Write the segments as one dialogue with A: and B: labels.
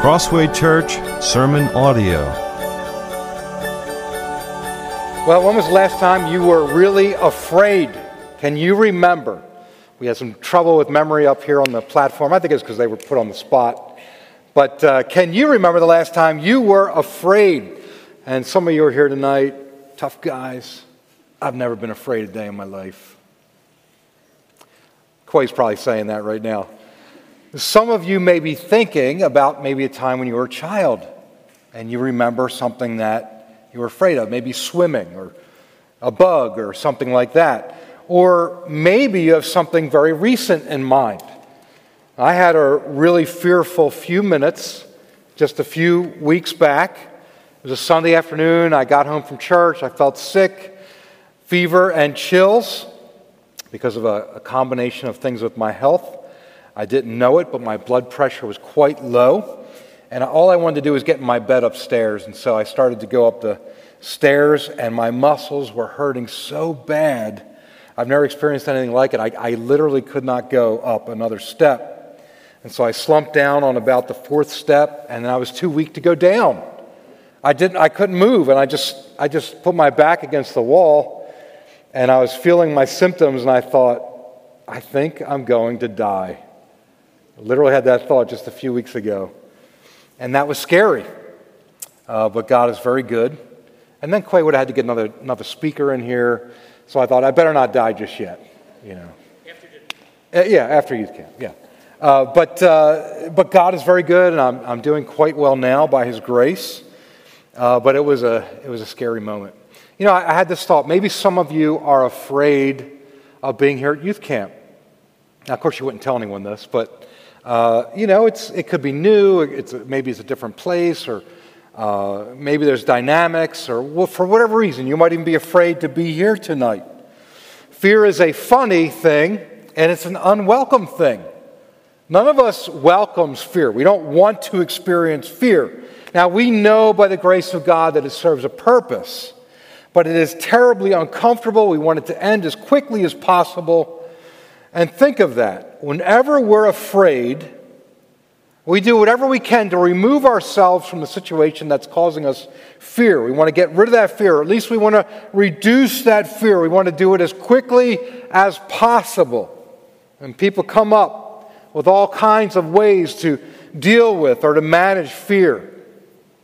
A: Crossway Church Sermon Audio.
B: Well, when was the last time you were really afraid? Can you remember? We had some trouble with memory up here on the platform. I think it's because they were put on the spot. But uh, can you remember the last time you were afraid? And some of you are here tonight, tough guys. I've never been afraid a day in my life. Quay's probably saying that right now. Some of you may be thinking about maybe a time when you were a child and you remember something that you were afraid of, maybe swimming or a bug or something like that. Or maybe you have something very recent in mind. I had a really fearful few minutes just a few weeks back. It was a Sunday afternoon. I got home from church. I felt sick, fever, and chills because of a, a combination of things with my health. I didn't know it, but my blood pressure was quite low. And all I wanted to do was get in my bed upstairs. And so I started to go up the stairs, and my muscles were hurting so bad. I've never experienced anything like it. I, I literally could not go up another step. And so I slumped down on about the fourth step, and I was too weak to go down. I, didn't, I couldn't move, and I just, I just put my back against the wall and I was feeling my symptoms, and I thought, I think I'm going to die. I literally had that thought just a few weeks ago. And that was scary. Uh, but God is very good. And then Quay would have had to get another, another speaker in here. So I thought, I better not die just yet. You know. After uh, yeah, after youth camp, yeah. Uh, but, uh, but God is very good, and I'm, I'm doing quite well now by His grace. Uh, but it was, a, it was a scary moment. You know, I, I had this thought maybe some of you are afraid of being here at youth camp. Now, of course, you wouldn't tell anyone this, but uh, you know, it's, it could be new. It's maybe it's a different place, or uh, maybe there's dynamics, or well, for whatever reason, you might even be afraid to be here tonight. Fear is a funny thing, and it's an unwelcome thing. None of us welcomes fear. We don't want to experience fear. Now, we know by the grace of God that it serves a purpose but it is terribly uncomfortable. We want it to end as quickly as possible. And think of that. Whenever we're afraid, we do whatever we can to remove ourselves from the situation that's causing us fear. We want to get rid of that fear, at least we want to reduce that fear. We want to do it as quickly as possible. And people come up with all kinds of ways to deal with or to manage fear.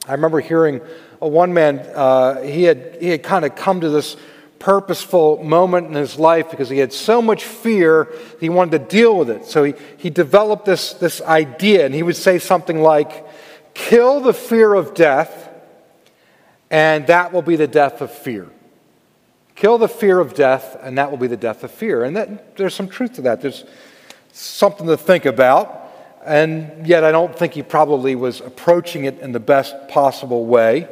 B: I remember hearing a one man, uh, he had, he had kind of come to this purposeful moment in his life because he had so much fear he wanted to deal with it. So he, he developed this, this idea, and he would say something like, Kill the fear of death, and that will be the death of fear. Kill the fear of death, and that will be the death of fear. And that, there's some truth to that. There's something to think about. And yet, I don't think he probably was approaching it in the best possible way.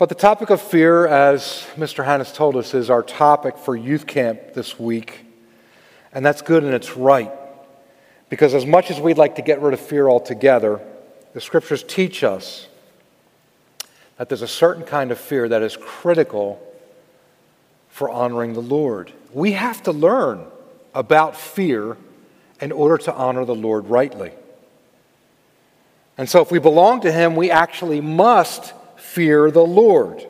B: But the topic of fear, as Mr. Hannes told us, is our topic for youth camp this week. And that's good and it's right. Because as much as we'd like to get rid of fear altogether, the scriptures teach us that there's a certain kind of fear that is critical for honoring the Lord. We have to learn about fear in order to honor the Lord rightly. And so, if we belong to Him, we actually must fear the Lord.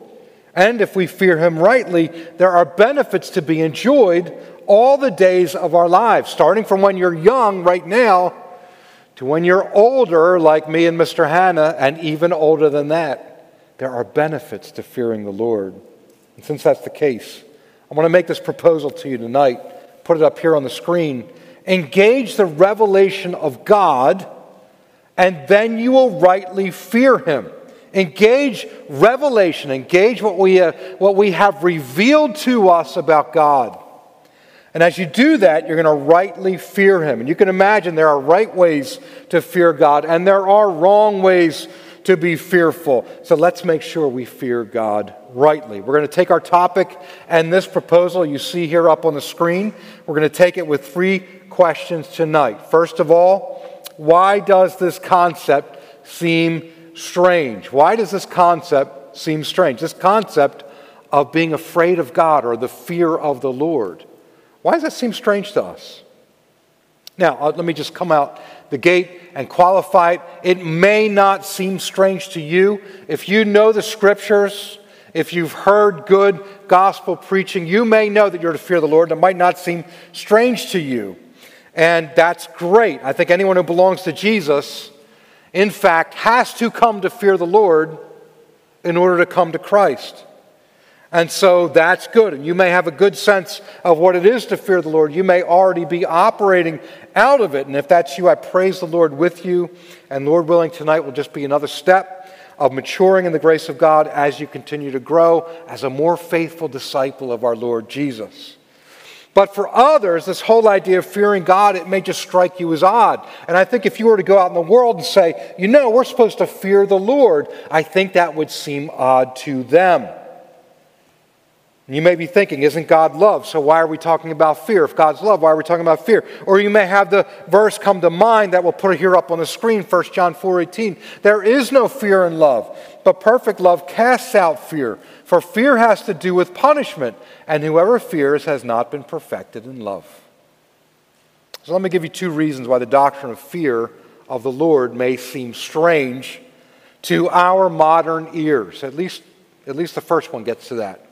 B: And if we fear him rightly, there are benefits to be enjoyed all the days of our lives, starting from when you're young right now to when you're older, like me and Mr. Hannah, and even older than that. There are benefits to fearing the Lord. And since that's the case, I want to make this proposal to you tonight, put it up here on the screen. Engage the revelation of God, and then you will rightly fear him. Engage revelation, engage what we, uh, what we have revealed to us about God. And as you do that, you're going to rightly fear Him. And you can imagine there are right ways to fear God, and there are wrong ways to be fearful. So let's make sure we fear God rightly. We're going to take our topic and this proposal you see here up on the screen. We're going to take it with three questions tonight. First of all, why does this concept seem strange. Why does this concept seem strange? This concept of being afraid of God or the fear of the Lord. Why does that seem strange to us? Now, uh, let me just come out the gate and qualify it. It may not seem strange to you. If you know the scriptures, if you've heard good gospel preaching, you may know that you're to fear the Lord. It might not seem strange to you. And that's great. I think anyone who belongs to Jesus, in fact, has to come to fear the Lord in order to come to Christ. And so that's good. And you may have a good sense of what it is to fear the Lord. You may already be operating out of it. And if that's you, I praise the Lord with you. And Lord willing, tonight will just be another step of maturing in the grace of God as you continue to grow as a more faithful disciple of our Lord Jesus. But for others, this whole idea of fearing God, it may just strike you as odd. And I think if you were to go out in the world and say, you know, we're supposed to fear the Lord, I think that would seem odd to them. You may be thinking, isn't God love? So why are we talking about fear? If God's love, why are we talking about fear? Or you may have the verse come to mind that we'll put it here up on the screen, 1 John 4 18. There is no fear in love, but perfect love casts out fear. For fear has to do with punishment, and whoever fears has not been perfected in love. So let me give you two reasons why the doctrine of fear of the Lord may seem strange to our modern ears. At least, at least the first one gets to that.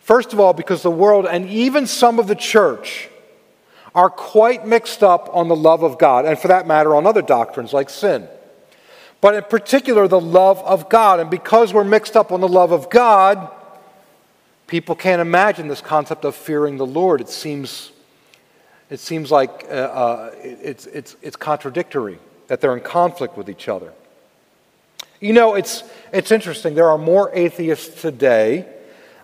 B: First of all, because the world and even some of the church are quite mixed up on the love of God, and for that matter, on other doctrines like sin. But in particular, the love of God. And because we're mixed up on the love of God, people can't imagine this concept of fearing the Lord. It seems, it seems like uh, uh, it's, it's, it's contradictory, that they're in conflict with each other. You know, it's, it's interesting. There are more atheists today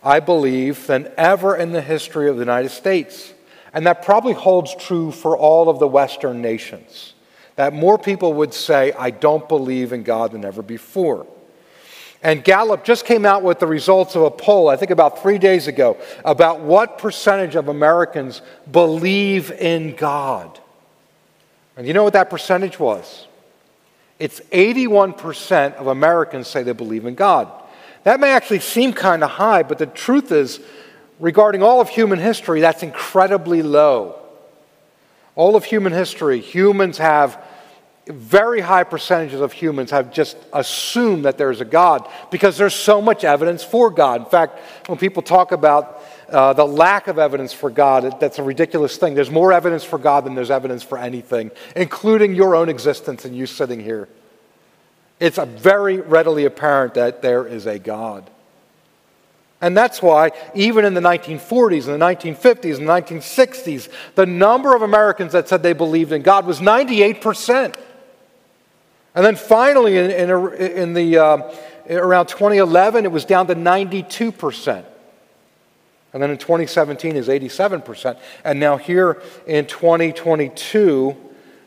B: I believe, than ever in the history of the United States. And that probably holds true for all of the Western nations. That more people would say, I don't believe in God than ever before. And Gallup just came out with the results of a poll, I think about three days ago, about what percentage of Americans believe in God. And you know what that percentage was? It's 81% of Americans say they believe in God. That may actually seem kind of high, but the truth is, regarding all of human history, that's incredibly low. All of human history, humans have very high percentages of humans have just assumed that there's a God because there's so much evidence for God. In fact, when people talk about uh, the lack of evidence for God, that's a ridiculous thing. There's more evidence for God than there's evidence for anything, including your own existence and you sitting here. It's very readily apparent that there is a God. And that's why, even in the 1940s and the 1950s and the 1960s, the number of Americans that said they believed in God was 98%. And then finally, in, in, in the, uh, around 2011, it was down to 92%. And then in 2017 is 87%. And now here in 2022,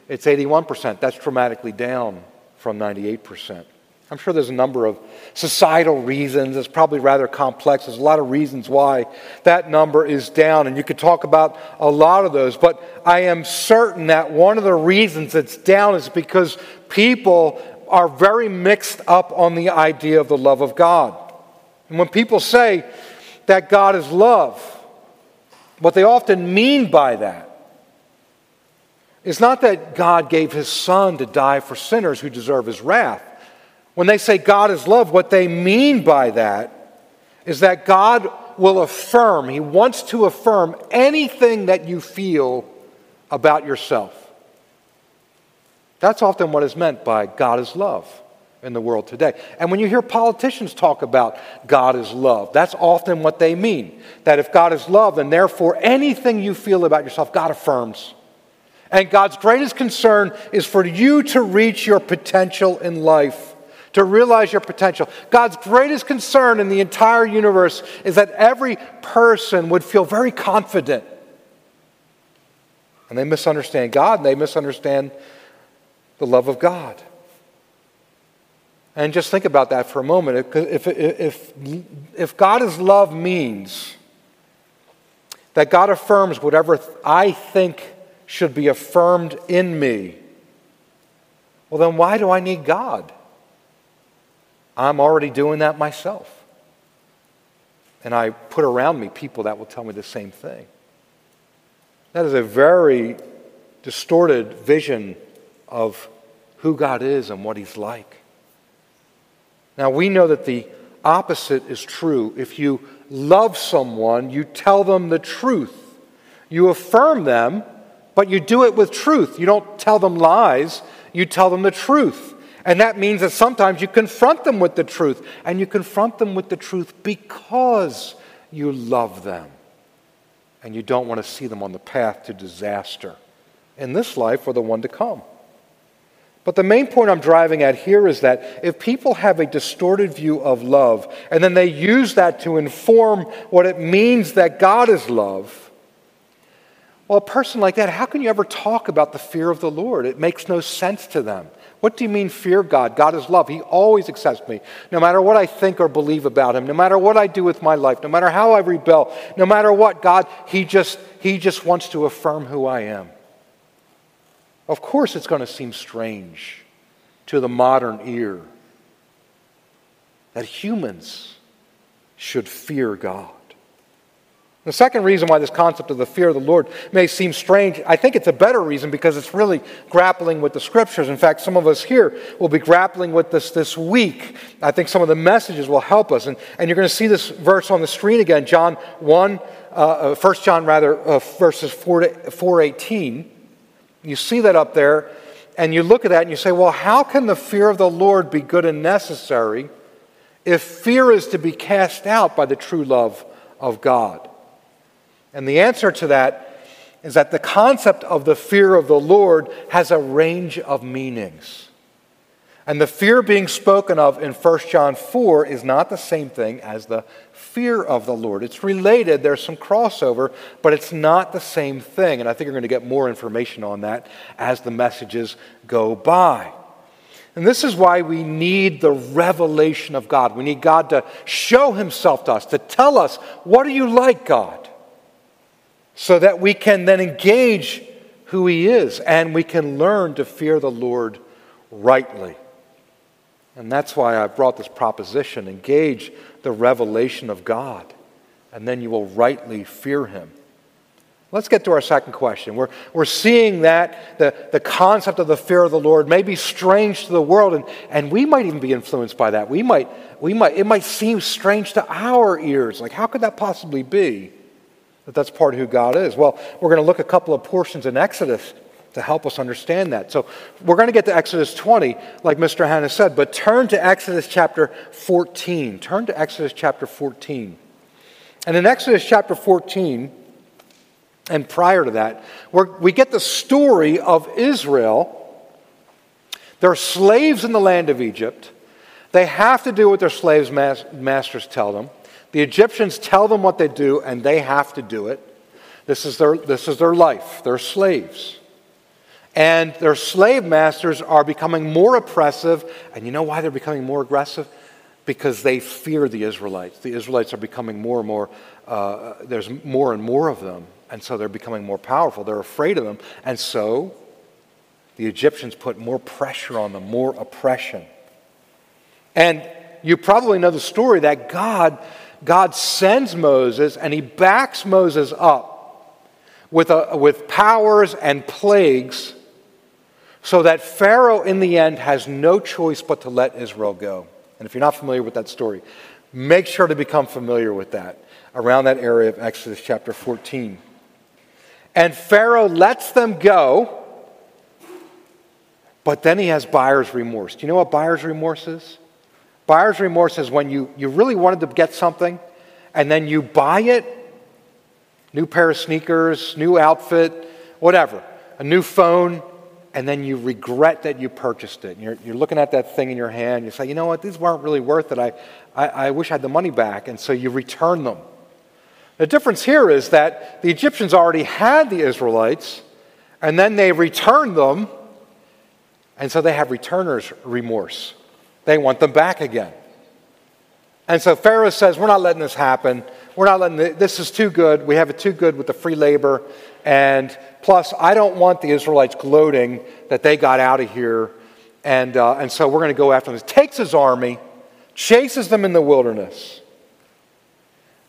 B: it's 81%. That's dramatically down from 98%. I'm sure there's a number of societal reasons. It's probably rather complex. There's a lot of reasons why that number is down, and you could talk about a lot of those. But I am certain that one of the reasons it's down is because people are very mixed up on the idea of the love of God. And when people say that God is love, what they often mean by that is not that God gave his son to die for sinners who deserve his wrath. When they say God is love, what they mean by that is that God will affirm, he wants to affirm anything that you feel about yourself. That's often what is meant by God is love in the world today. And when you hear politicians talk about God is love, that's often what they mean. That if God is love, then therefore anything you feel about yourself, God affirms. And God's greatest concern is for you to reach your potential in life, to realize your potential. God's greatest concern in the entire universe is that every person would feel very confident. And they misunderstand God and they misunderstand the love of God. And just think about that for a moment. If, if, if God is love means that God affirms whatever I think should be affirmed in me. Well, then why do I need God? I'm already doing that myself. And I put around me people that will tell me the same thing. That is a very distorted vision of who God is and what He's like. Now, we know that the opposite is true. If you love someone, you tell them the truth. You affirm them, but you do it with truth. You don't tell them lies, you tell them the truth. And that means that sometimes you confront them with the truth, and you confront them with the truth because you love them and you don't want to see them on the path to disaster in this life or the one to come. But the main point I'm driving at here is that if people have a distorted view of love and then they use that to inform what it means that God is love, well, a person like that, how can you ever talk about the fear of the Lord? It makes no sense to them. What do you mean, fear God? God is love. He always accepts me. No matter what I think or believe about Him, no matter what I do with my life, no matter how I rebel, no matter what, God, He just, he just wants to affirm who I am. Of course, it's going to seem strange to the modern ear that humans should fear God. The second reason why this concept of the fear of the Lord may seem strange, I think it's a better reason because it's really grappling with the scriptures. In fact, some of us here will be grappling with this this week. I think some of the messages will help us. And, and you're going to see this verse on the screen again, John 1, uh, 1 uh, John rather, uh, verses 4 to 418. You see that up there, and you look at that and you say, well, how can the fear of the Lord be good and necessary if fear is to be cast out by the true love of God? And the answer to that is that the concept of the fear of the Lord has a range of meanings. And the fear being spoken of in 1 John 4 is not the same thing as the fear of the Lord. It's related, there's some crossover, but it's not the same thing. And I think you're going to get more information on that as the messages go by. And this is why we need the revelation of God. We need God to show himself to us, to tell us, what are you like, God? So that we can then engage who he is and we can learn to fear the Lord rightly. And that's why I brought this proposition engage the revelation of God, and then you will rightly fear him. Let's get to our second question. We're, we're seeing that the, the concept of the fear of the Lord may be strange to the world, and, and we might even be influenced by that. We might, we might, it might seem strange to our ears. Like, how could that possibly be? That that's part of who God is. Well, we're going to look a couple of portions in Exodus to help us understand that. So we're going to get to Exodus 20, like Mr. Hannah said, but turn to Exodus chapter 14. Turn to Exodus chapter 14. And in Exodus chapter 14, and prior to that, we get the story of Israel. They're slaves in the land of Egypt. They have to do what their slaves' masters tell them. The Egyptians tell them what they do, and they have to do it. This is their, this is their life. They're slaves. And their slave masters are becoming more oppressive. And you know why they're becoming more aggressive? Because they fear the Israelites. The Israelites are becoming more and more, uh, there's more and more of them. And so they're becoming more powerful. They're afraid of them. And so the Egyptians put more pressure on them, more oppression. And you probably know the story that God, God sends Moses and he backs Moses up with, a, with powers and plagues so that Pharaoh, in the end, has no choice but to let Israel go. And if you're not familiar with that story, make sure to become familiar with that around that area of Exodus chapter 14. And Pharaoh lets them go, but then he has buyer's remorse. Do you know what buyer's remorse is? Buyer's remorse is when you, you really wanted to get something and then you buy it new pair of sneakers, new outfit, whatever, a new phone and then you regret that you purchased it. You're, you're looking at that thing in your hand. You say, you know what, these weren't really worth it. I, I, I wish I had the money back. And so you return them. The difference here is that the Egyptians already had the Israelites, and then they returned them, and so they have returner's remorse. They want them back again. And so Pharaoh says, We're not letting this happen. We're not letting this is too good. We have it too good with the free labor. And plus, I don't want the Israelites gloating that they got out of here. And, uh, and so we're going to go after them. He takes his army, chases them in the wilderness.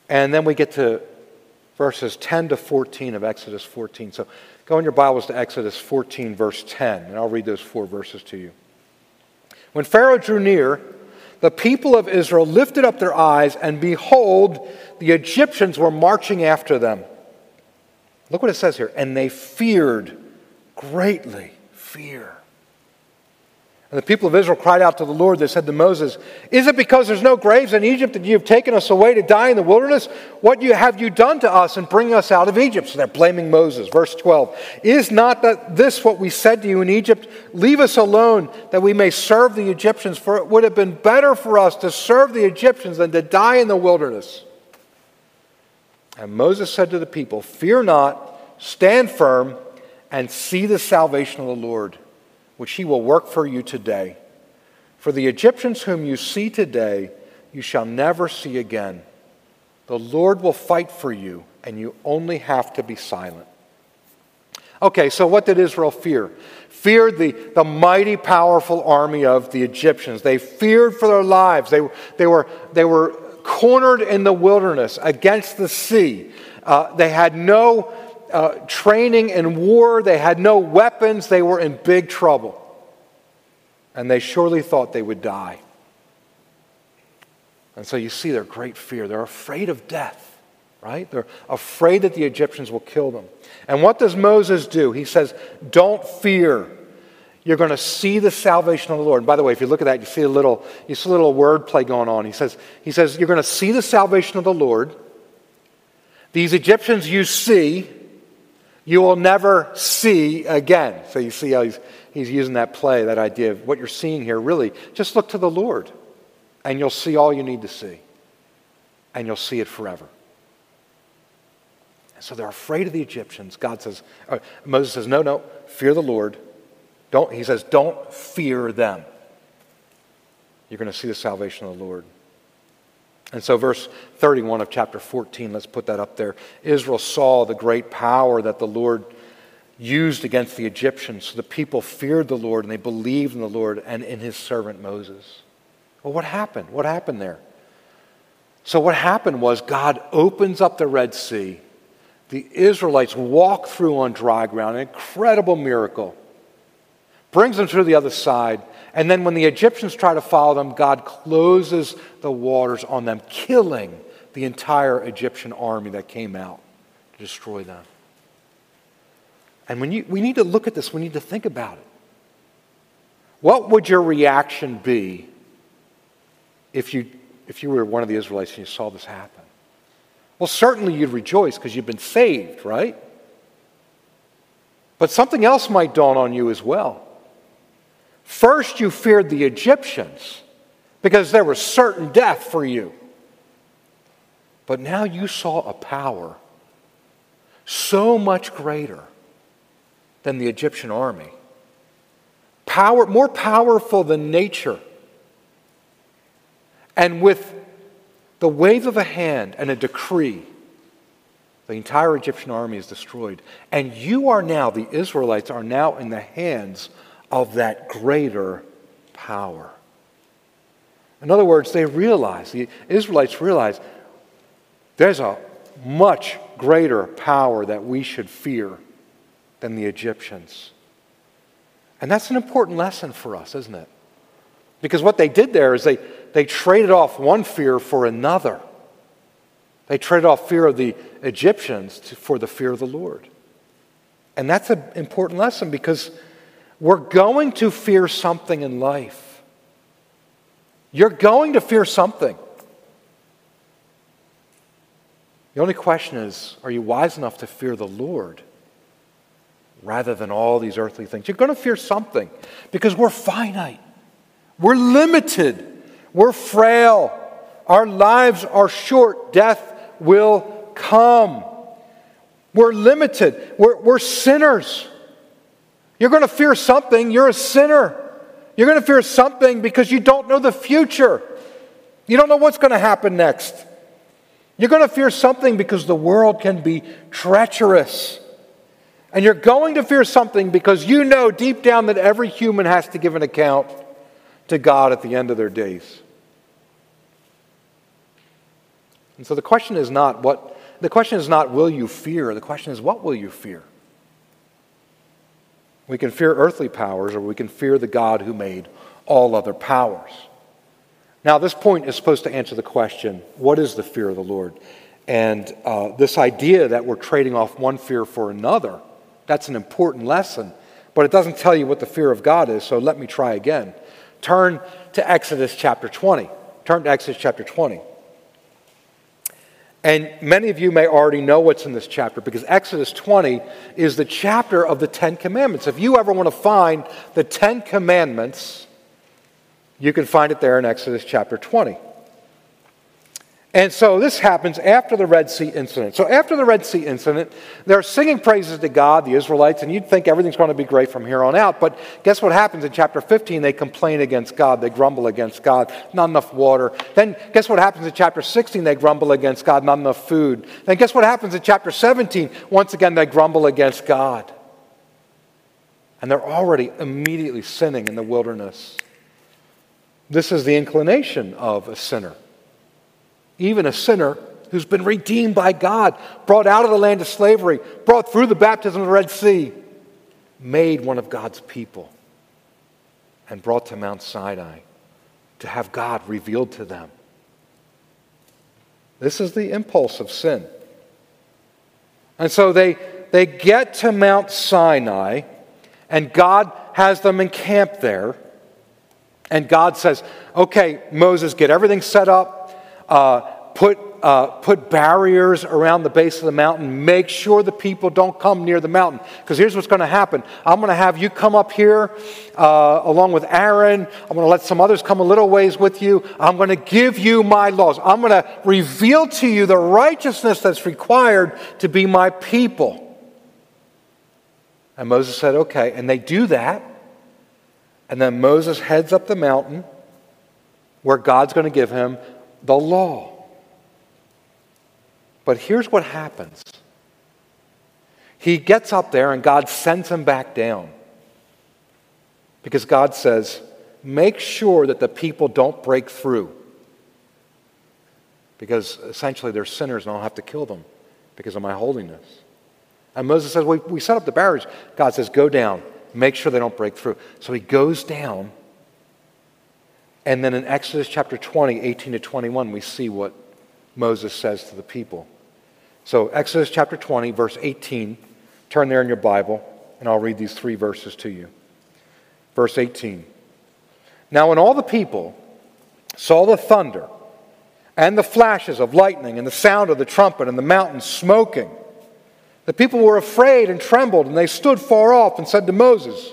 B: And then we get to verses 10 to 14 of Exodus 14. So Go in your Bibles to Exodus 14, verse 10, and I'll read those four verses to you. When Pharaoh drew near, the people of Israel lifted up their eyes, and behold, the Egyptians were marching after them. Look what it says here. And they feared greatly. Fear. And the people of Israel cried out to the Lord. They said to Moses, Is it because there's no graves in Egypt that you have taken us away to die in the wilderness? What have you done to us in bringing us out of Egypt? So they're blaming Moses. Verse 12 Is not that this what we said to you in Egypt? Leave us alone that we may serve the Egyptians, for it would have been better for us to serve the Egyptians than to die in the wilderness. And Moses said to the people, Fear not, stand firm, and see the salvation of the Lord which he will work for you today. For the Egyptians whom you see today, you shall never see again. The Lord will fight for you, and you only have to be silent. Okay, so what did Israel fear? Feared the, the mighty, powerful army of the Egyptians. They feared for their lives. They, they, were, they were cornered in the wilderness against the sea. Uh, they had no uh, training in war, they had no weapons, they were in big trouble. And they surely thought they would die. And so you see their great fear. They're afraid of death, right? They're afraid that the Egyptians will kill them. And what does Moses do? He says, Don't fear. You're going to see the salvation of the Lord. And by the way, if you look at that, you see a little, you see a little word play going on. He says, he says, You're going to see the salvation of the Lord. These Egyptians you see, you will never see again. So you see how he's, he's using that play, that idea of what you're seeing here. Really, just look to the Lord, and you'll see all you need to see, and you'll see it forever. And so they're afraid of the Egyptians. God says, uh, Moses says, no, no, fear the Lord. Don't, he says, don't fear them. You're going to see the salvation of the Lord. And so, verse 31 of chapter 14, let's put that up there. Israel saw the great power that the Lord used against the Egyptians. So the people feared the Lord and they believed in the Lord and in his servant Moses. Well, what happened? What happened there? So, what happened was God opens up the Red Sea. The Israelites walk through on dry ground, an incredible miracle. Brings them to the other side. And then when the Egyptians try to follow them, God closes the waters on them, killing the entire Egyptian army that came out to destroy them. And when you, we need to look at this, we need to think about it. What would your reaction be if you, if you were one of the Israelites and you saw this happen? Well, certainly you'd rejoice because you've been saved, right? But something else might dawn on you as well. First, you feared the Egyptians because there was certain death for you. But now you saw a power so much greater than the Egyptian army, power, more powerful than nature. And with the wave of a hand and a decree, the entire Egyptian army is destroyed. And you are now, the Israelites are now in the hands of that greater power. In other words, they realize, the Israelites realize, there's a much greater power that we should fear than the Egyptians. And that's an important lesson for us, isn't it? Because what they did there is they, they traded off one fear for another. They traded off fear of the Egyptians to, for the fear of the Lord. And that's an important lesson because we're going to fear something in life. You're going to fear something. The only question is are you wise enough to fear the Lord rather than all these earthly things? You're going to fear something because we're finite, we're limited, we're frail, our lives are short, death will come. We're limited, we're, we're sinners. You're going to fear something. You're a sinner. You're going to fear something because you don't know the future. You don't know what's going to happen next. You're going to fear something because the world can be treacherous. And you're going to fear something because you know deep down that every human has to give an account to God at the end of their days. And so the question is not what the question is not will you fear, the question is what will you fear? We can fear earthly powers, or we can fear the God who made all other powers. Now, this point is supposed to answer the question what is the fear of the Lord? And uh, this idea that we're trading off one fear for another, that's an important lesson. But it doesn't tell you what the fear of God is, so let me try again. Turn to Exodus chapter 20. Turn to Exodus chapter 20. And many of you may already know what's in this chapter because Exodus 20 is the chapter of the Ten Commandments. If you ever want to find the Ten Commandments, you can find it there in Exodus chapter 20. And so this happens after the Red Sea incident. So after the Red Sea incident, they're singing praises to God, the Israelites, and you'd think everything's going to be great from here on out. But guess what happens in chapter 15? They complain against God. They grumble against God. Not enough water. Then guess what happens in chapter 16? They grumble against God. Not enough food. Then guess what happens in chapter 17? Once again, they grumble against God. And they're already immediately sinning in the wilderness. This is the inclination of a sinner even a sinner who's been redeemed by God, brought out of the land of slavery, brought through the baptism of the Red Sea, made one of God's people, and brought to Mount Sinai to have God revealed to them. This is the impulse of sin. And so they, they get to Mount Sinai, and God has them encamped there. And God says, Okay, Moses, get everything set up uh, put, uh, put barriers around the base of the mountain. Make sure the people don't come near the mountain. Because here's what's going to happen I'm going to have you come up here uh, along with Aaron. I'm going to let some others come a little ways with you. I'm going to give you my laws. I'm going to reveal to you the righteousness that's required to be my people. And Moses said, okay. And they do that. And then Moses heads up the mountain where God's going to give him the law. But here's what happens he gets up there and God sends him back down. Because God says, make sure that the people don't break through. Because essentially they're sinners and I'll have to kill them because of my holiness. And Moses says, we, we set up the barriers. God says, go down, make sure they don't break through. So he goes down and then in Exodus chapter 20, 18 to 21, we see what Moses says to the people. So, Exodus chapter 20, verse 18, turn there in your Bible, and I'll read these three verses to you. Verse 18. Now, when all the people saw the thunder and the flashes of lightning and the sound of the trumpet and the mountain smoking, the people were afraid and trembled, and they stood far off and said to Moses,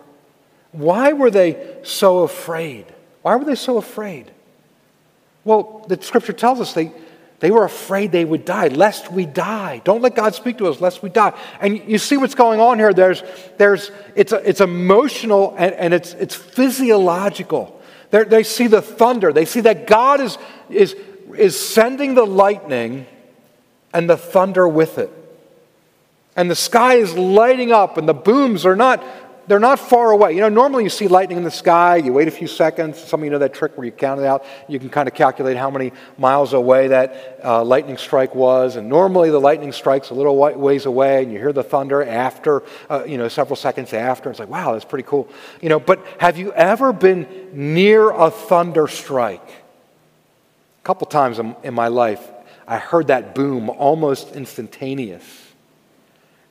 B: why were they so afraid? Why were they so afraid? Well, the scripture tells us they, they were afraid they would die, lest we die. Don't let God speak to us, lest we die. And you see what's going on here. There's, there's, it's, it's emotional and, and it's, it's physiological. They're, they see the thunder, they see that God is, is, is sending the lightning and the thunder with it. And the sky is lighting up, and the booms are not they're not far away. You know, normally you see lightning in the sky, you wait a few seconds. Some of you know that trick where you count it out. You can kind of calculate how many miles away that uh, lightning strike was. And normally the lightning strikes a little ways away, and you hear the thunder after, uh, you know, several seconds after. It's like, wow, that's pretty cool. You know, but have you ever been near a thunder strike? A couple times in my life, I heard that boom almost instantaneous.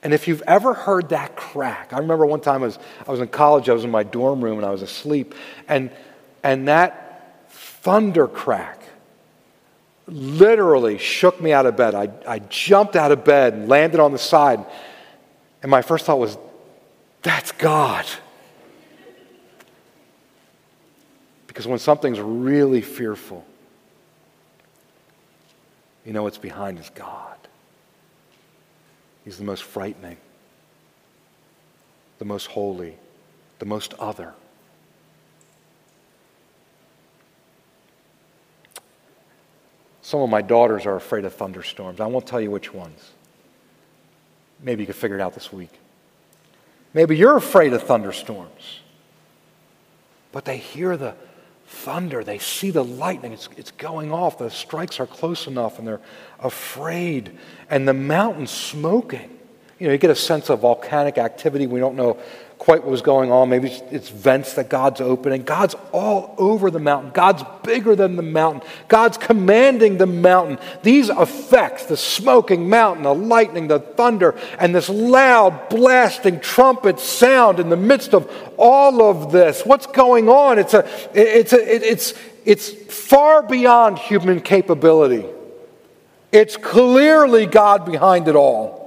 B: And if you've ever heard that crack, I remember one time I was, I was in college, I was in my dorm room and I was asleep, and, and that thunder crack literally shook me out of bed. I, I jumped out of bed and landed on the side, and my first thought was, that's God. Because when something's really fearful, you know what's behind is God. He's the most frightening, the most holy, the most other. Some of my daughters are afraid of thunderstorms. I won't tell you which ones. Maybe you can figure it out this week. Maybe you're afraid of thunderstorms, but they hear the thunder, they see the lightning, it's, it's going off, the strikes are close enough, and they're afraid. And the mountain's smoking. You know, you get a sense of volcanic activity. We don't know quite what was going on. Maybe it's vents that God's opening. God's all over the mountain. God's bigger than the mountain. God's commanding the mountain. These effects the smoking mountain, the lightning, the thunder, and this loud, blasting trumpet sound in the midst of all of this. What's going on? It's, a, it's, a, it's, it's far beyond human capability. It's clearly God behind it all.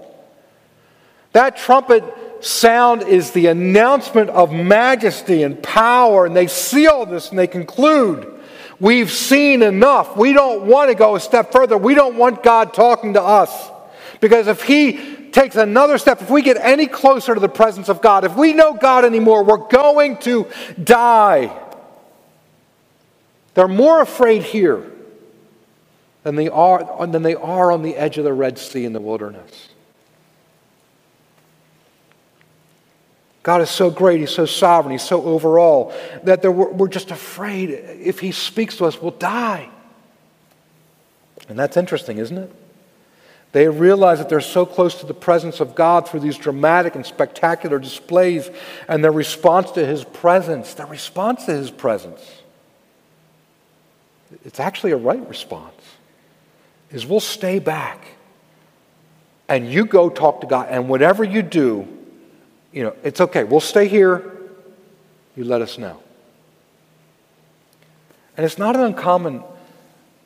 B: That trumpet sound is the announcement of majesty and power, and they see all this and they conclude, We've seen enough. We don't want to go a step further. We don't want God talking to us. Because if He takes another step, if we get any closer to the presence of God, if we know God anymore, we're going to die. They're more afraid here than they are, than they are on the edge of the Red Sea in the wilderness. God is so great, He's so sovereign, He's so overall that we're just afraid if He speaks to us, we'll die. And that's interesting, isn't it? They realize that they're so close to the presence of God through these dramatic and spectacular displays, and their response to His presence, their response to His presence, it's actually a right response, is we'll stay back and you go talk to God, and whatever you do, you know, it's okay. We'll stay here. You let us know. And it's not an uncommon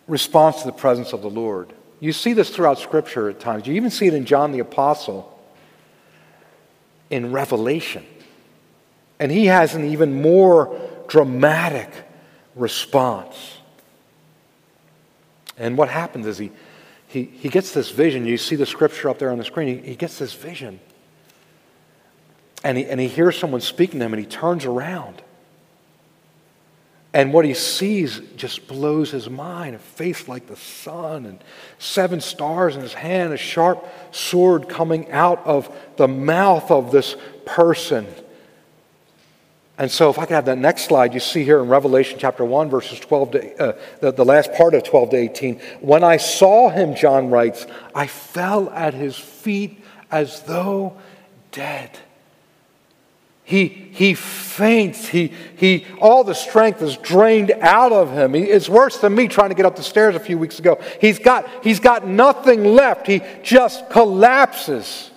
B: response to the presence of the Lord. You see this throughout Scripture at times. You even see it in John the Apostle in Revelation. And he has an even more dramatic response. And what happens is he, he, he gets this vision. You see the scripture up there on the screen. He, he gets this vision and he, and he hears someone speaking to him and he turns around. And what he sees just blows his mind a face like the sun, and seven stars in his hand, a sharp sword coming out of the mouth of this person. And so, if I could have that next slide, you see here in Revelation chapter 1, verses 12 to, uh, the, the last part of 12 to 18. When I saw him, John writes, I fell at his feet as though dead. He, he faints. He, he, all the strength is drained out of him. He, it's worse than me trying to get up the stairs a few weeks ago. He's got, he's got nothing left. He just collapses.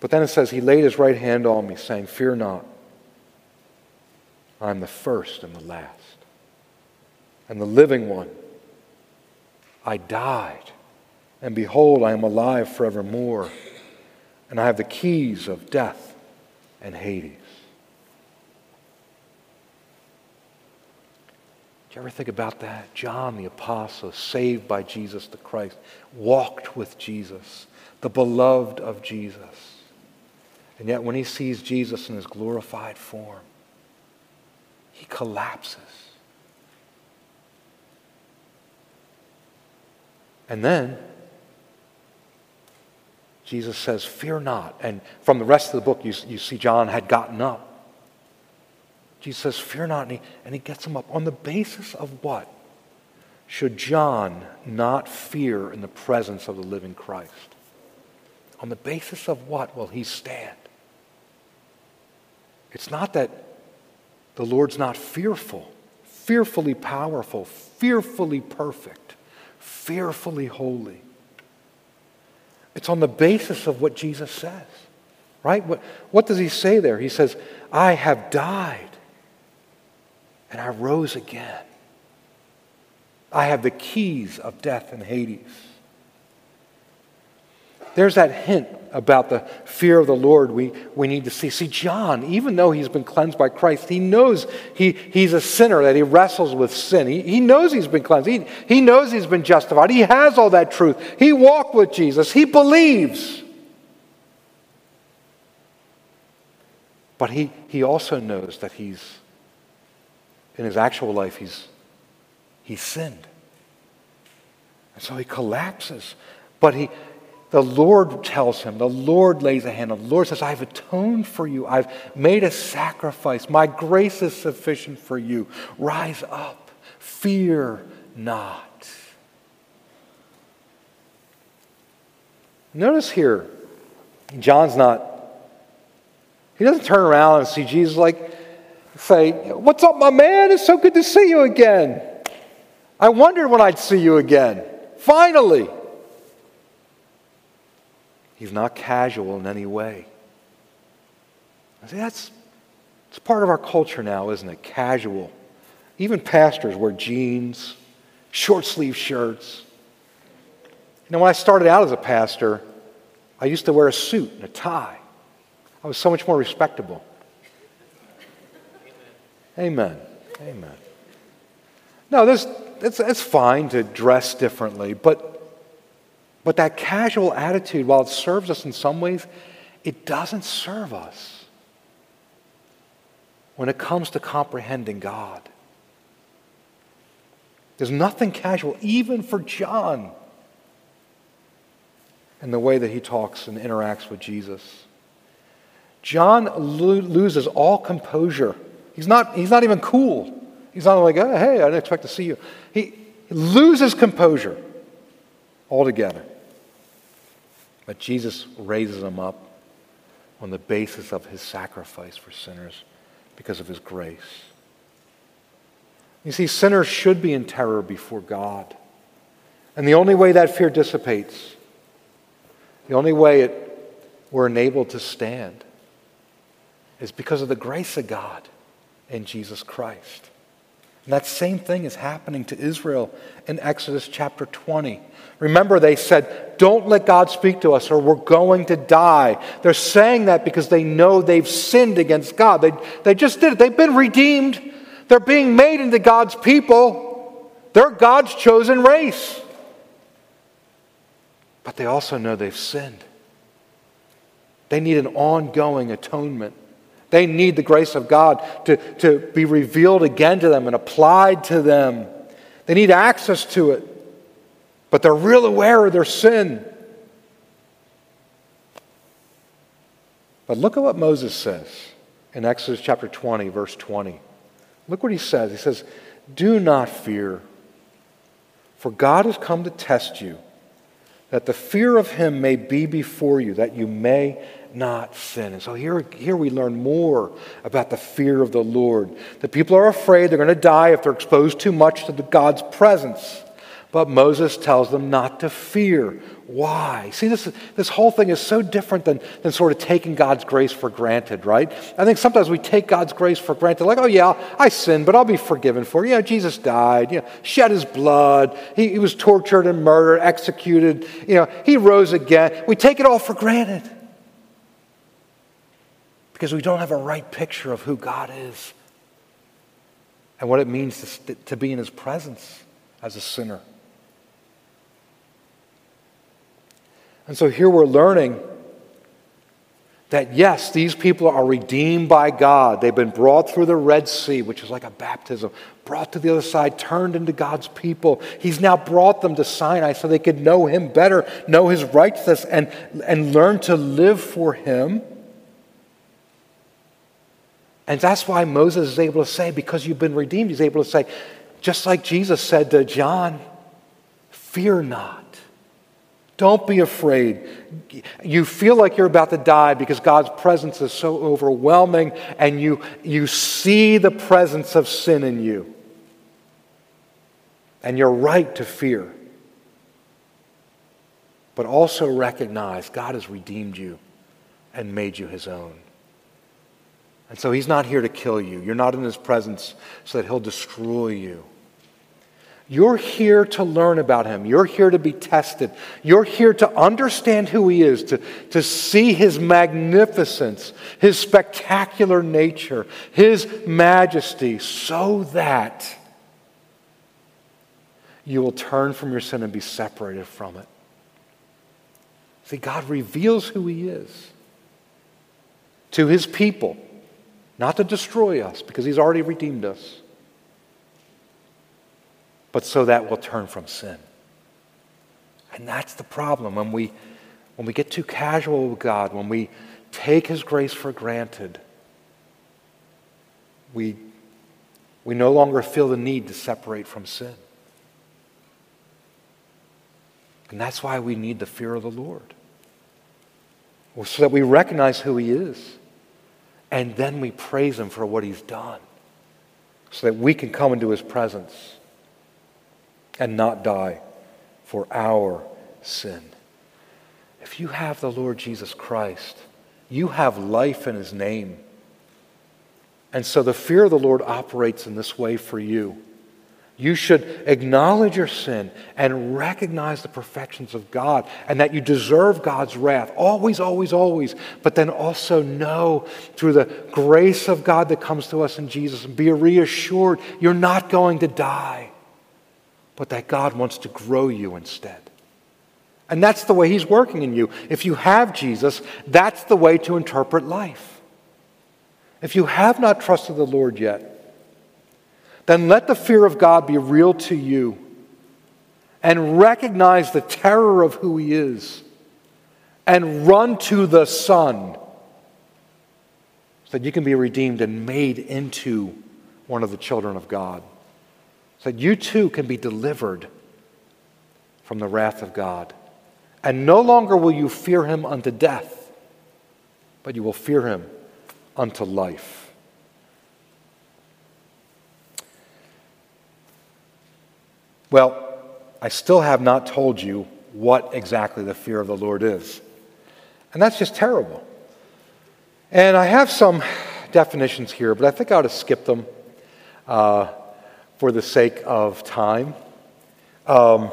B: But then it says, He laid his right hand on me, saying, Fear not. I'm the first and the last, and the living one. I died, and behold, I am alive forevermore and I have the keys of death and Hades. Do you ever think about that? John the Apostle, saved by Jesus the Christ, walked with Jesus, the beloved of Jesus. And yet, when he sees Jesus in his glorified form, he collapses. And then Jesus says, Fear not. And from the rest of the book, you, you see John had gotten up. Jesus says, Fear not. And he, and he gets him up. On the basis of what? Should John not fear in the presence of the living Christ? On the basis of what will he stand? It's not that the Lord's not fearful, fearfully powerful, fearfully perfect, fearfully holy. It's on the basis of what Jesus says, right? What, what does he say there? He says, I have died and I rose again. I have the keys of death and Hades. There's that hint about the fear of the Lord we, we need to see. See, John, even though he's been cleansed by Christ, he knows he, he's a sinner, that he wrestles with sin. He, he knows he's been cleansed. He, he knows he's been justified. He has all that truth. He walked with Jesus. He believes. But he, he also knows that he's, in his actual life, he's, he sinned. And so he collapses. But he, the Lord tells him, the Lord lays a hand on the Lord says, I've atoned for you. I've made a sacrifice. My grace is sufficient for you. Rise up. Fear not. Notice here, John's not, he doesn't turn around and see Jesus like, say, What's up, my man? It's so good to see you again. I wondered when I'd see you again. Finally. He's not casual in any way. I say that's it's part of our culture now, isn't it? Casual. Even pastors wear jeans, short sleeve shirts. You know, when I started out as a pastor, I used to wear a suit and a tie. I was so much more respectable. Amen. Amen. No, it's, it's fine to dress differently, but, but that casual attitude, while it serves us in some ways, it doesn't serve us when it comes to comprehending God. There's nothing casual, even for John, in the way that he talks and interacts with Jesus. John lo- loses all composure. He's not, he's not even cool. He's not like, oh, hey, I didn't expect to see you. He, he loses composure altogether. But Jesus raises him up on the basis of his sacrifice for sinners because of his grace. You see, sinners should be in terror before God. And the only way that fear dissipates, the only way it, we're enabled to stand, is because of the grace of God in Jesus Christ. And that same thing is happening to Israel in Exodus chapter 20. Remember, they said, Don't let God speak to us or we're going to die. They're saying that because they know they've sinned against God. They, they just did it. They've been redeemed, they're being made into God's people, they're God's chosen race. But they also know they've sinned. They need an ongoing atonement. They need the grace of God to, to be revealed again to them and applied to them. They need access to it, but they're real aware of their sin. But look at what Moses says in Exodus chapter 20, verse 20. Look what he says. He says, Do not fear, for God has come to test you, that the fear of him may be before you, that you may not sin. And so here, here we learn more about the fear of the Lord. The people are afraid they're going to die if they're exposed too much to God's presence. But Moses tells them not to fear. Why? See, this, this whole thing is so different than, than sort of taking God's grace for granted, right? I think sometimes we take God's grace for granted, like, oh, yeah, I sinned, but I'll be forgiven for it. You know, Jesus died, you know, shed his blood, he, he was tortured and murdered, executed, you know, he rose again. We take it all for granted because we don't have a right picture of who God is and what it means to, to be in His presence as a sinner. And so here we're learning that yes, these people are redeemed by God. They've been brought through the Red Sea, which is like a baptism, brought to the other side, turned into God's people. He's now brought them to Sinai so they could know Him better, know His righteousness, and, and learn to live for Him. And that's why Moses is able to say, because you've been redeemed, he's able to say, just like Jesus said to John, fear not. Don't be afraid. You feel like you're about to die because God's presence is so overwhelming and you, you see the presence of sin in you. And you're right to fear. But also recognize God has redeemed you and made you his own. And so he's not here to kill you. You're not in his presence so that he'll destroy you. You're here to learn about him. You're here to be tested. You're here to understand who he is, to, to see his magnificence, his spectacular nature, his majesty, so that you will turn from your sin and be separated from it. See, God reveals who he is to his people not to destroy us, because He's already redeemed us. But so that we'll turn from sin. And that's the problem when we, when we get too casual with God, when we take His grace for granted, we, we no longer feel the need to separate from sin. And that's why we need the fear of the Lord. So that we recognize who He is. And then we praise Him for what He's done. So that we can come into His presence and not die for our sin. If you have the Lord Jesus Christ, you have life in His name. And so the fear of the Lord operates in this way for you. You should acknowledge your sin and recognize the perfections of God and that you deserve God's wrath. Always, always, always. But then also know through the grace of God that comes to us in Jesus and be reassured you're not going to die, but that God wants to grow you instead. And that's the way He's working in you. If you have Jesus, that's the way to interpret life. If you have not trusted the Lord yet, then let the fear of God be real to you and recognize the terror of who He is and run to the Son so that you can be redeemed and made into one of the children of God. So that you too can be delivered from the wrath of God. And no longer will you fear Him unto death, but you will fear Him unto life. Well, I still have not told you what exactly the fear of the Lord is. And that's just terrible. And I have some definitions here, but I think I ought to skip them uh, for the sake of time. Um,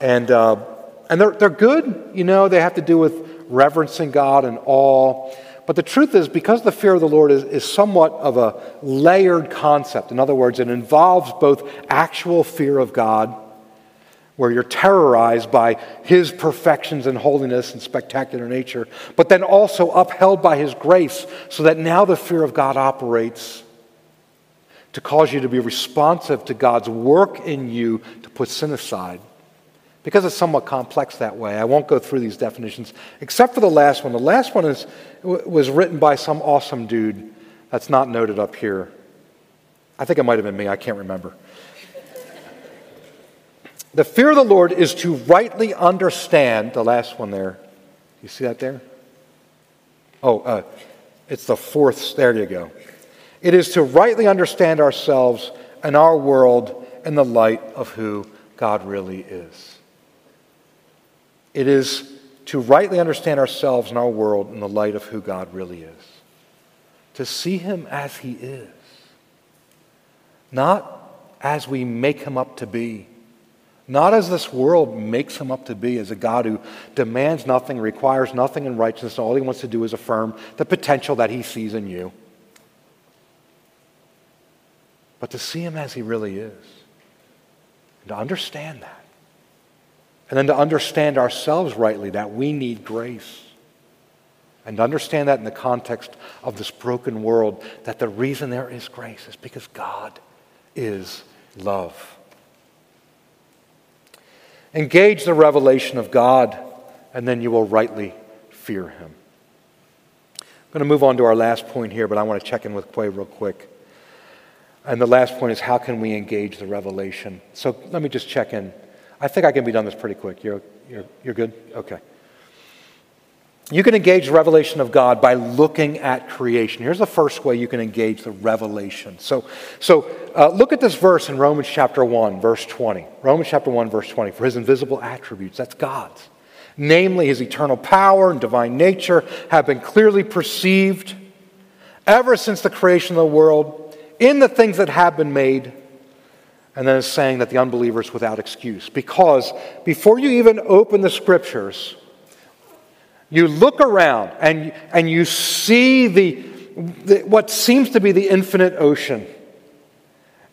B: and uh, and they're, they're good, you know, they have to do with reverencing God and awe. But the truth is, because the fear of the Lord is, is somewhat of a layered concept, in other words, it involves both actual fear of God, where you're terrorized by His perfections and holiness and spectacular nature, but then also upheld by His grace, so that now the fear of God operates to cause you to be responsive to God's work in you to put sin aside because it's somewhat complex that way. I won't go through these definitions, except for the last one. The last one is, was written by some awesome dude that's not noted up here. I think it might have been me, I can't remember. the fear of the Lord is to rightly understand, the last one there. You see that there? Oh, uh, it's the fourth, there you go. It is to rightly understand ourselves and our world in the light of who God really is. It is to rightly understand ourselves and our world in the light of who God really is. To see Him as He is, not as we make Him up to be, not as this world makes Him up to be, as a God who demands nothing, requires nothing in righteousness. All He wants to do is affirm the potential that He sees in you. But to see Him as He really is, and to understand that and then to understand ourselves rightly, that we need grace. And to understand that in the context of this broken world, that the reason there is grace is because God is love. Engage the revelation of God, and then you will rightly fear Him. I'm going to move on to our last point here, but I want to check in with Quay real quick. And the last point is how can we engage the revelation? So let me just check in. I think I can be done this pretty quick. You're, you're, you're good? Okay. You can engage the revelation of God by looking at creation. Here's the first way you can engage the revelation. So, so uh, look at this verse in Romans chapter 1, verse 20. Romans chapter 1, verse 20. For his invisible attributes, that's God's, namely his eternal power and divine nature, have been clearly perceived ever since the creation of the world in the things that have been made and then it's saying that the unbeliever is without excuse. Because before you even open the scriptures, you look around and, and you see the, the, what seems to be the infinite ocean.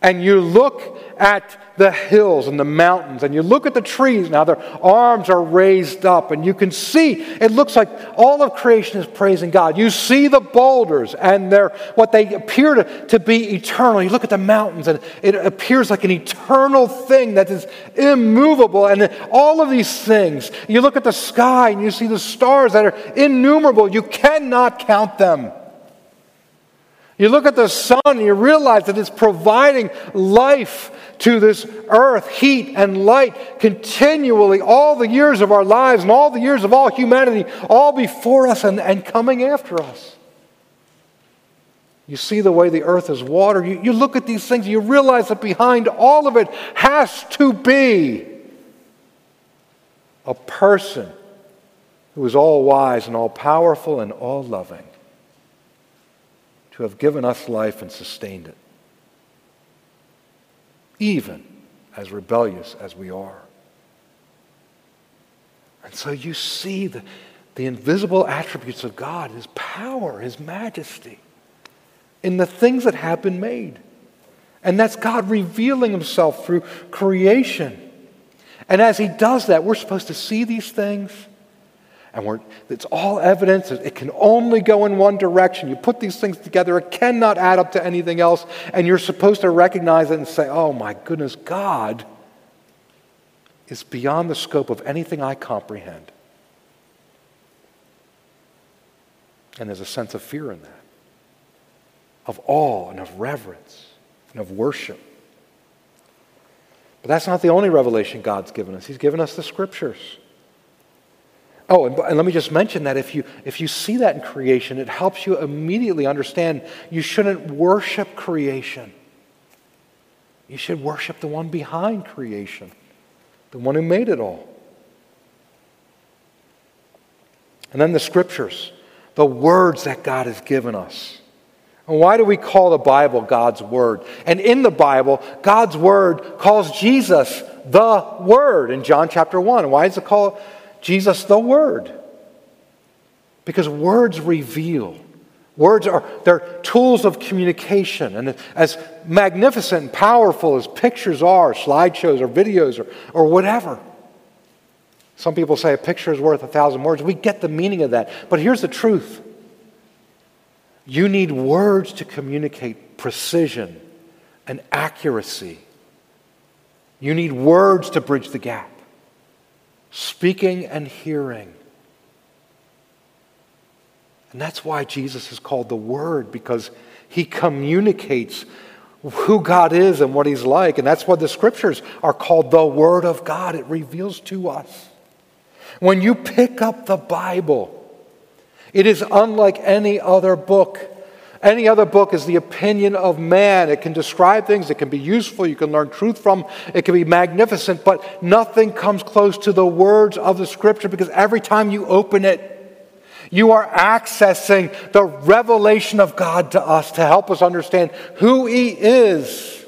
B: And you look at the hills and the mountains and you look at the trees now their arms are raised up and you can see it looks like all of creation is praising god. You see the boulders and they're what they appear to, to be eternal. You look at the mountains and it appears like an eternal thing that is immovable and all of these things. You look at the sky and you see the stars that are innumerable. You cannot count them you look at the sun and you realize that it's providing life to this earth, heat and light continually, all the years of our lives and all the years of all humanity, all before us and, and coming after us. You see the way the earth is watered. You, you look at these things, you realize that behind all of it has to be a person who is all wise and all powerful and all loving to have given us life and sustained it, even as rebellious as we are. And so you see the, the invisible attributes of God, His power, His majesty, in the things that have been made. And that's God revealing Himself through creation. And as He does that, we're supposed to see these things and it's all evidence. It can only go in one direction. You put these things together, it cannot add up to anything else. And you're supposed to recognize it and say, oh my goodness, God is beyond the scope of anything I comprehend. And there's a sense of fear in that, of awe and of reverence and of worship. But that's not the only revelation God's given us, He's given us the scriptures. Oh, and, and, let me just mention that if you, if you see that in creation, it helps you immediately understand you shouldn't worship creation. You should worship the one behind creation, the one who made it all. And then the scriptures, the words that God has given us. And why do we call the Bible God's Word? And in the Bible, God's Word calls Jesus the Word in John chapter 1. Why is it called Jesus the Word. Because words reveal. Words are they're tools of communication. And as magnificent and powerful as pictures are, slideshows or videos or, or whatever. Some people say a picture is worth a thousand words. We get the meaning of that. But here's the truth you need words to communicate precision and accuracy. You need words to bridge the gap speaking and hearing. And that's why Jesus is called the Word, because he communicates who God is and what he's like. And that's why the scriptures are called the Word of God. It reveals to us. When you pick up the Bible, it is unlike any other book. Any other book is the opinion of man. It can describe things, it can be useful, you can learn truth from, it can be magnificent, but nothing comes close to the words of the scripture because every time you open it, you are accessing the revelation of God to us to help us understand who He is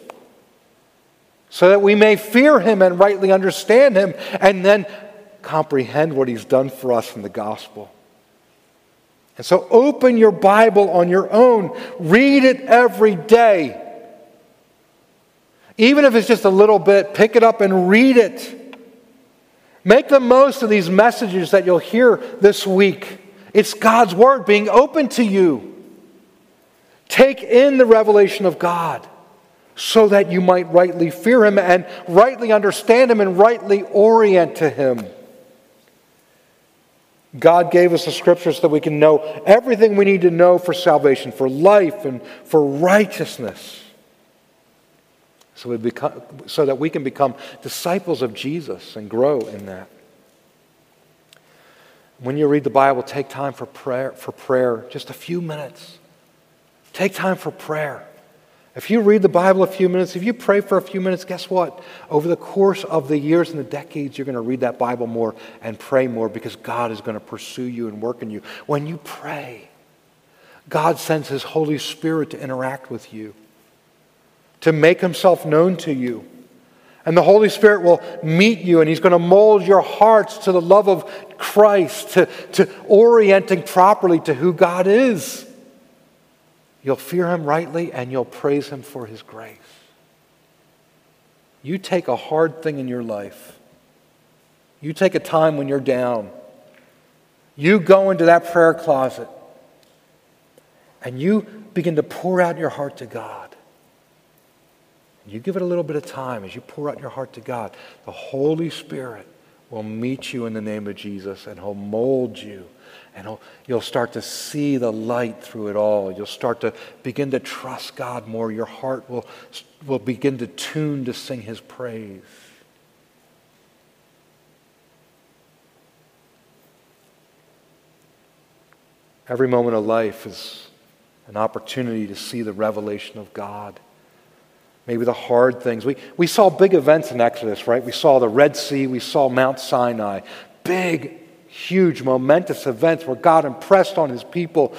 B: so that we may fear Him and rightly understand Him and then comprehend what He's done for us in the gospel. And so open your Bible on your own. Read it every day. Even if it's just a little bit, pick it up and read it. Make the most of these messages that you'll hear this week. It's God's Word being open to you. Take in the revelation of God so that you might rightly fear Him and rightly understand Him and rightly orient to Him. God gave us the scriptures that we can know everything we need to know for salvation, for life, and for righteousness. So, we become, so that we can become disciples of Jesus and grow in that. When you read the Bible, take time for prayer, for prayer, just a few minutes. Take time for prayer. If you read the Bible a few minutes, if you pray for a few minutes, guess what? Over the course of the years and the decades, you're going to read that Bible more and pray more because God is going to pursue you and work in you. When you pray, God sends His Holy Spirit to interact with you, to make Himself known to you. And the Holy Spirit will meet you, and He's going to mold your hearts to the love of Christ, to, to orienting properly to who God is. You'll fear him rightly and you'll praise him for his grace. You take a hard thing in your life. You take a time when you're down. You go into that prayer closet and you begin to pour out your heart to God. You give it a little bit of time as you pour out your heart to God. The Holy Spirit will meet you in the name of Jesus and He'll mold you. And you'll start to see the light through it all. You'll start to begin to trust God more. Your heart will, will begin to tune to sing His praise. Every moment of life is an opportunity to see the revelation of God maybe the hard things. We, we saw big events in Exodus, right? We saw the Red Sea, we saw Mount Sinai. Big, huge, momentous events where God impressed on his people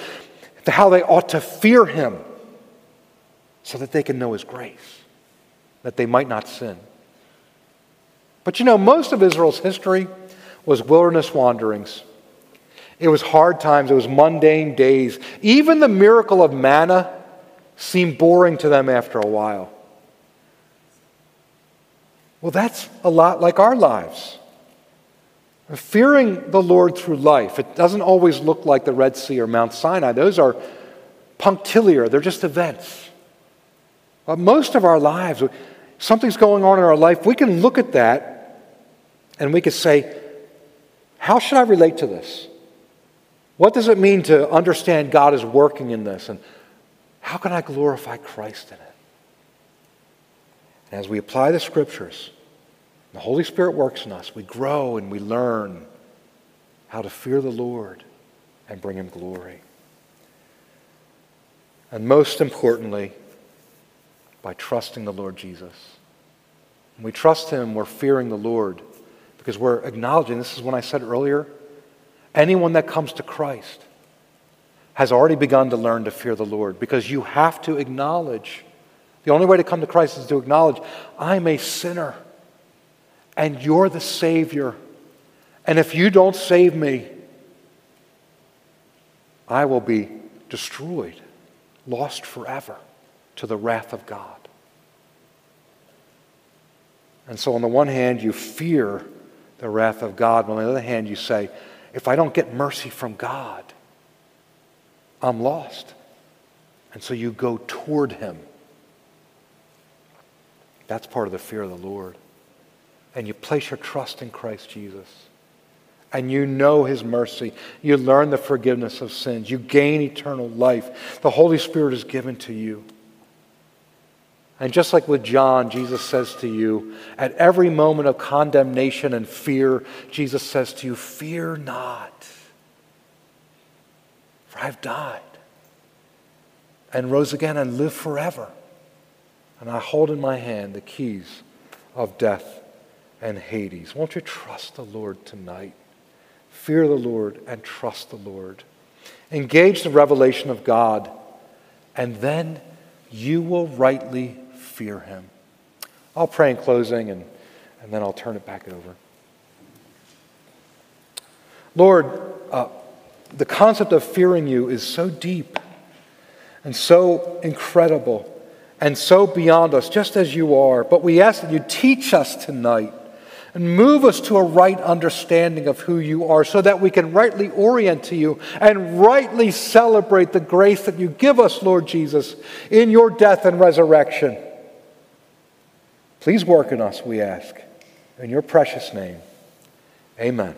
B: how they ought to fear him so that they can know his grace, that they might not sin. But you know, most of Israel's history was wilderness wanderings. It was hard times, it was mundane days. Even the miracle of manna seemed boring to them after a while. Well, that's a lot like our lives. Fearing the Lord through life, it doesn't always look like the Red Sea or Mount Sinai. Those are punctiliar, they're just events. But most of our lives, something's going on in our life, we can look at that and we can say, How should I relate to this? What does it mean to understand God is working in this? And how can I glorify Christ in it? And as we apply the scriptures, the Holy Spirit works in us. We grow and we learn how to fear the Lord and bring Him glory. And most importantly, by trusting the Lord Jesus. When we trust Him, we're fearing the Lord because we're acknowledging this is when I said earlier anyone that comes to Christ has already begun to learn to fear the Lord because you have to acknowledge the only way to come to Christ is to acknowledge, I'm a sinner and you're the Savior. And if you don't save me, I will be destroyed, lost forever to the wrath of God. And so, on the one hand, you fear the wrath of God, on the other hand, you say, if I don't get mercy from God, I'm lost. And so you go toward Him that's part of the fear of the Lord. And you place your trust in Christ Jesus. And you know his mercy. You learn the forgiveness of sins. You gain eternal life. The Holy Spirit is given to you. And just like with John, Jesus says to you, at every moment of condemnation and fear, Jesus says to you, Fear not, for I've died and rose again and live forever and I hold in my hand the keys of death and Hades. Won't you trust the Lord tonight? Fear the Lord and trust the Lord. Engage the revelation of God, and then you will rightly fear him. I'll pray in closing, and, and then I'll turn it back over. Lord, uh, the concept of fearing you is so deep and so incredible and so beyond us, just as you are. But we ask that you teach us tonight and move us to a right understanding of who you are so that we can rightly orient to you and rightly celebrate the grace that you give us, Lord Jesus, in your death and resurrection. Please work in us, we ask. In your precious name, amen.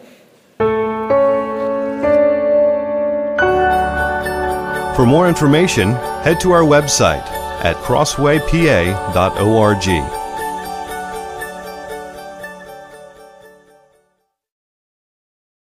A: For more information, head to our website at crosswaypa.org.